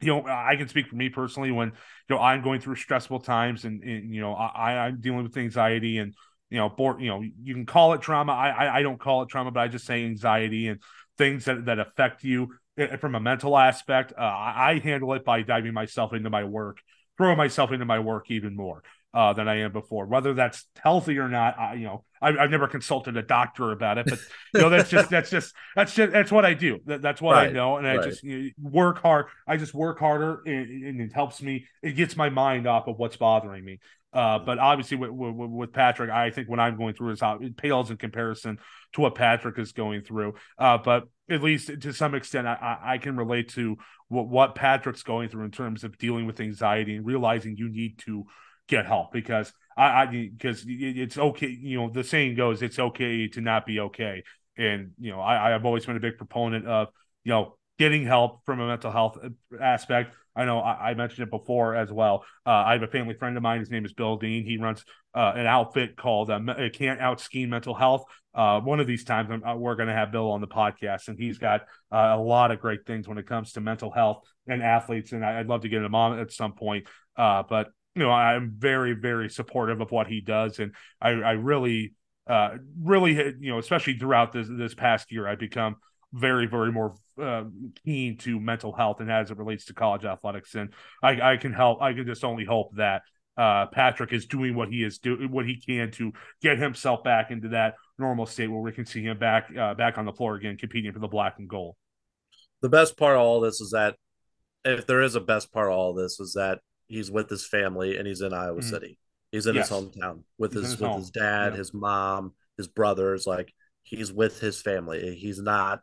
You know I can speak for me personally when you know I'm going through stressful times and, and you know I I'm dealing with anxiety and you know board you know you can call it trauma. I, I don't call it trauma, but I just say anxiety and things that that affect you eh, from a mental aspect. Uh, I handle it by diving myself into my work throwing myself into my work even more uh, than I am before. Whether that's healthy or not, I, you know, I, have never consulted a doctor about it, but you know, that's just that's just that's just that's what I do. That, that's what right, I know, and I right. just you know, work hard. I just work harder, and, and, it helps me. It gets my mind off of what's bothering me. Uh, but obviously, with, with, with, Patrick, I think what I'm going through is how it pales in comparison to what Patrick is going through. Uh, but at least to some extent, I, I can relate to what, what Patrick's going through in terms of dealing with anxiety and realizing you need to get help because I, I because it's okay. You know, the saying goes, it's okay to not be okay. And, you know, I, I've always been a big proponent of, you know, getting help from a mental health aspect. I know I, I mentioned it before as well. Uh, I have a family friend of mine. His name is Bill Dean. He runs uh, an outfit called uh, Can't Out Ski Mental Health. Uh, one of these times, uh, we're going to have Bill on the podcast, and he's got uh, a lot of great things when it comes to mental health and athletes. And I, would love to get him on at some point. Uh, but you know, I'm very, very supportive of what he does, and I, I really, uh, really, you know, especially throughout this this past year, I've become very, very more uh, keen to mental health and as it relates to college athletics. And I, I can help. I can just only hope that uh, Patrick is doing what he is doing, what he can to get himself back into that normal state where we can see him back, uh, back on the floor again, competing for the black and gold. The best part of all this is that, if there is a best part of all this, is that he's with his family and he's in Iowa mm. City. He's in yes. his hometown with he's his, his with home. his dad, his mom, his brothers. Like he's with his family. He's not,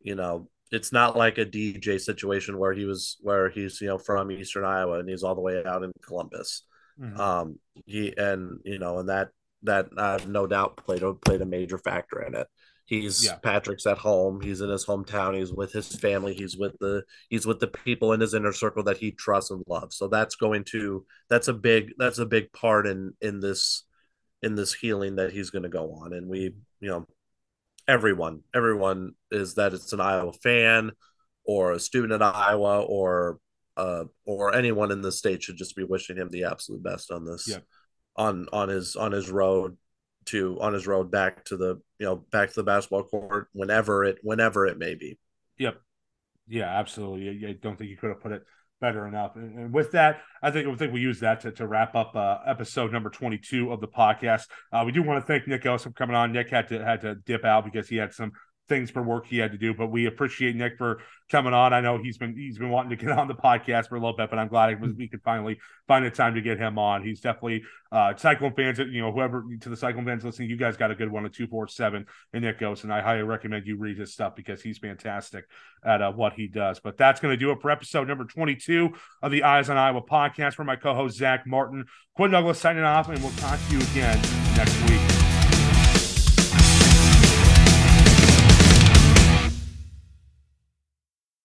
you know, it's not like a DJ situation where he was where he's you know from Eastern Iowa and he's all the way out in Columbus. Mm-hmm. Um, he and you know and that that uh, no doubt played a played a major factor in it. He's yeah. Patrick's at home. He's in his hometown. He's with his family. He's with the he's with the people in his inner circle that he trusts and loves. So that's going to that's a big that's a big part in in this in this healing that he's going to go on. And we you know everyone everyone is that it's an Iowa fan or a student at Iowa or uh or anyone in the state should just be wishing him the absolute best on this yeah. on on his on his road to on his road back to the you know back to the basketball court whenever it whenever it may be. Yep. Yeah, absolutely. I don't think you could have put it better enough. And, and, with that, I think I think we use that to, to wrap up uh, episode number 22 of the podcast. Uh, we do want to thank Nick Ellis for coming on. Nick had to had to dip out because he had some things for work he had to do. But we appreciate Nick for coming on. I know he's been he's been wanting to get on the podcast for a little bit, but I'm glad was, we could finally find the time to get him on. He's definitely uh Cyclone fans, you know, whoever to the Cyclone fans listening, you guys got a good one at two four seven and Nick goes, and I highly recommend you read his stuff because he's fantastic at uh, what he does. But that's going to do it for episode number 22 of the Eyes on Iowa podcast. For my co-host Zach Martin, Quinn Douglas signing off, and we'll talk to you again next week.